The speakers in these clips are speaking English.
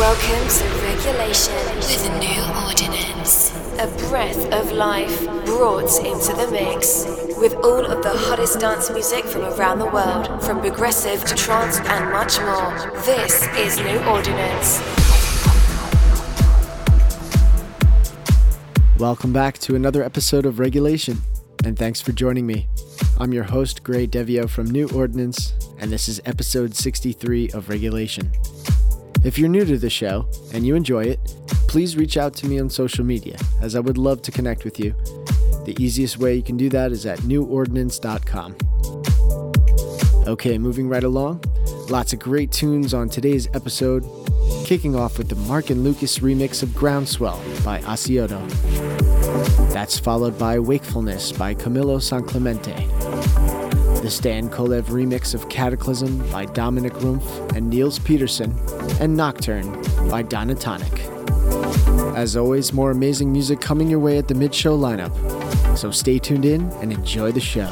Welcome to Regulation with a New Ordinance. A breath of life brought into the mix. With all of the hottest dance music from around the world, from progressive to trance and much more. This is New Ordinance. Welcome back to another episode of Regulation, and thanks for joining me. I'm your host, Gray Devio from New Ordinance, and this is episode 63 of Regulation. If you're new to the show and you enjoy it, please reach out to me on social media, as I would love to connect with you. The easiest way you can do that is at newordinance.com. Okay, moving right along. Lots of great tunes on today's episode, kicking off with the Mark and Lucas remix of Groundswell by Asioto. That's followed by Wakefulness by Camilo San Clemente. The Stan Kolev remix of Cataclysm by Dominic Rumpf and Niels Peterson, and Nocturne by Donna Tonic. As always, more amazing music coming your way at the mid show lineup. So stay tuned in and enjoy the show.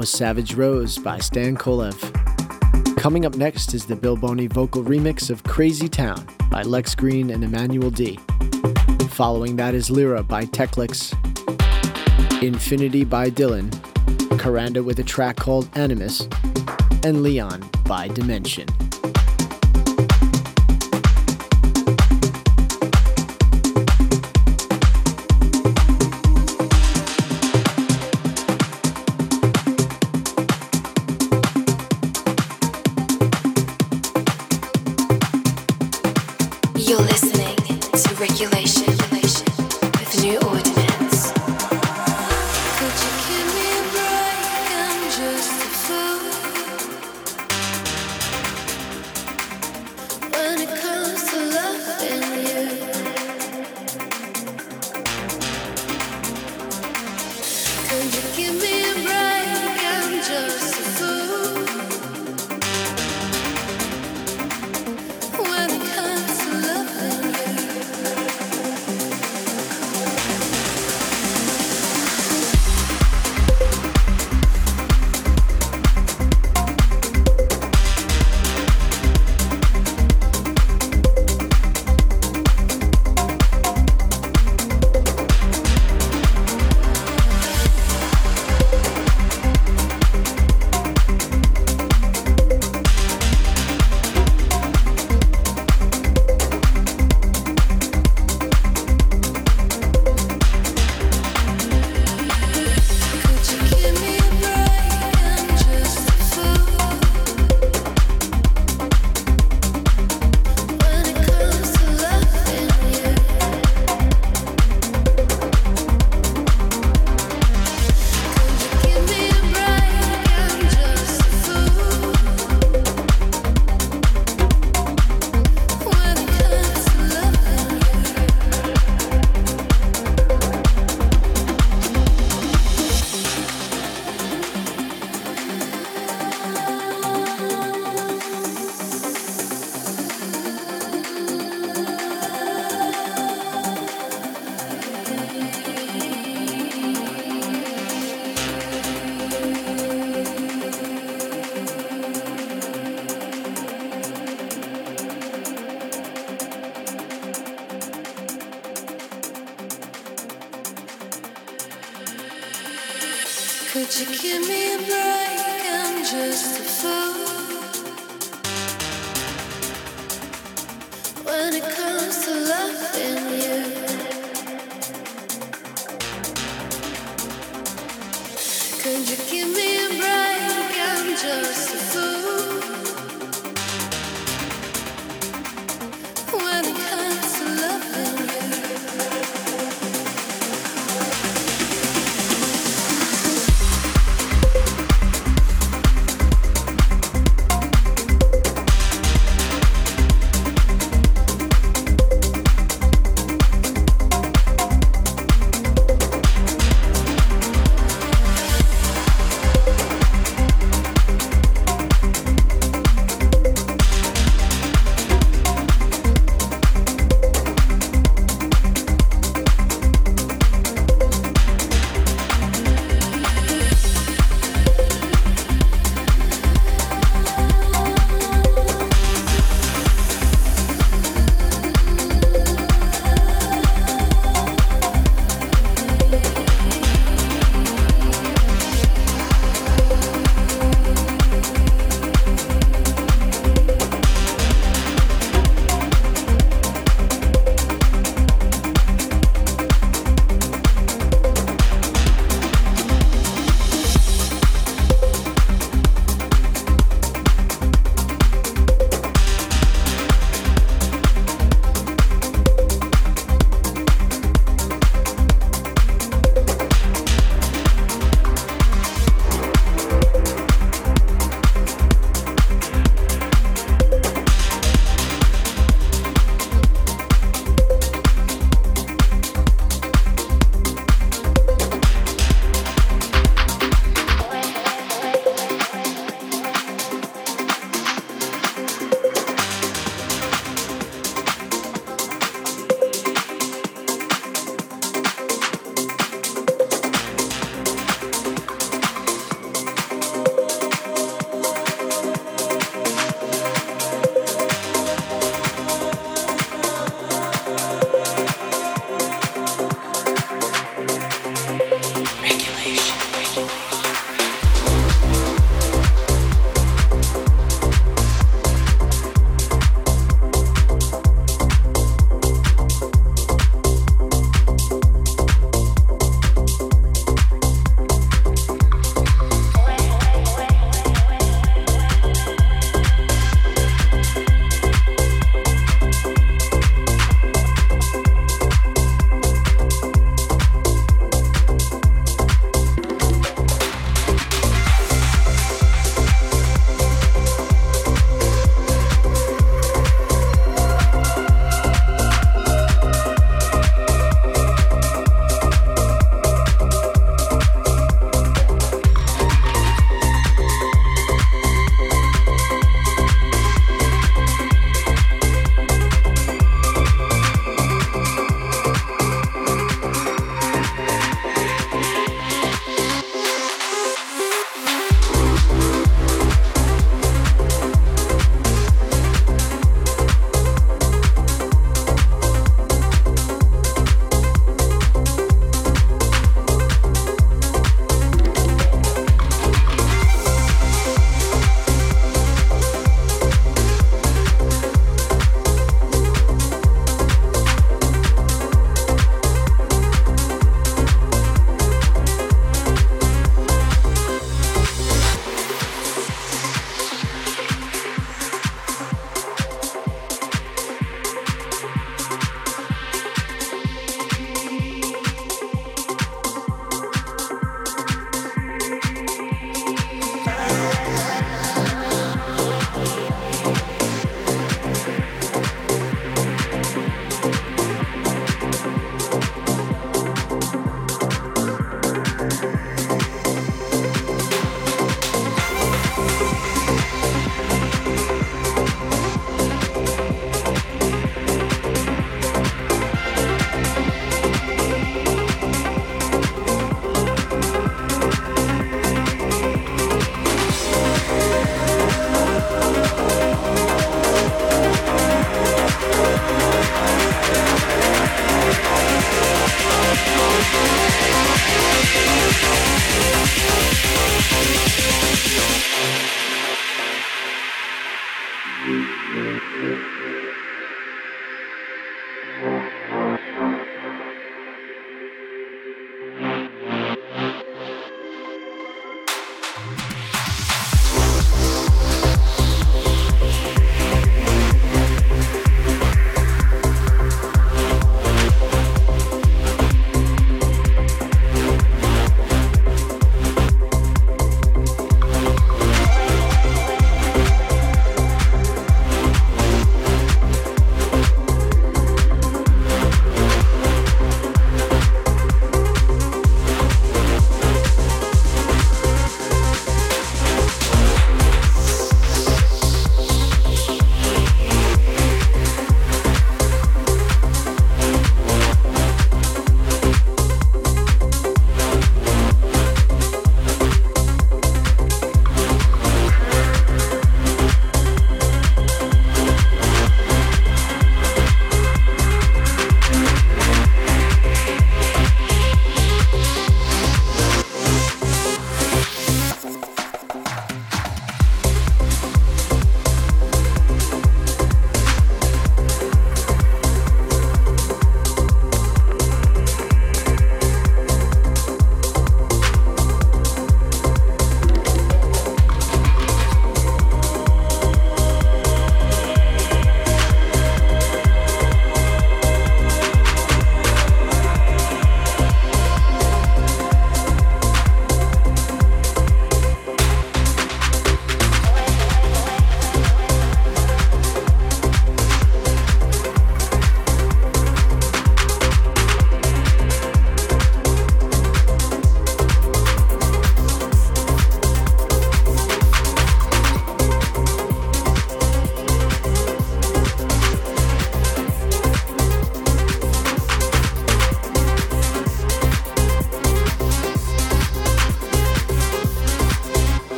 Was Savage Rose by Stan Kolev. Coming up next is the Bill Boney vocal remix of Crazy Town by Lex Green and Emmanuel D. Following that is Lyra by Techlix, Infinity by Dylan, Karanda with a track called Animus, and Leon by Dimension.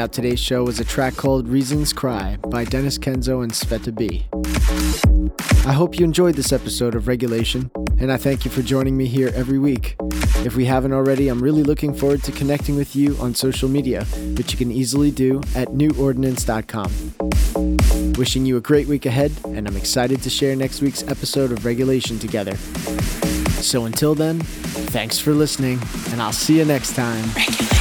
Out today's show was a track called Reasons Cry by Dennis Kenzo and Sveta B. I hope you enjoyed this episode of Regulation, and I thank you for joining me here every week. If we haven't already, I'm really looking forward to connecting with you on social media, which you can easily do at newordinance.com. Wishing you a great week ahead, and I'm excited to share next week's episode of Regulation together. So until then, thanks for listening, and I'll see you next time. Regulation.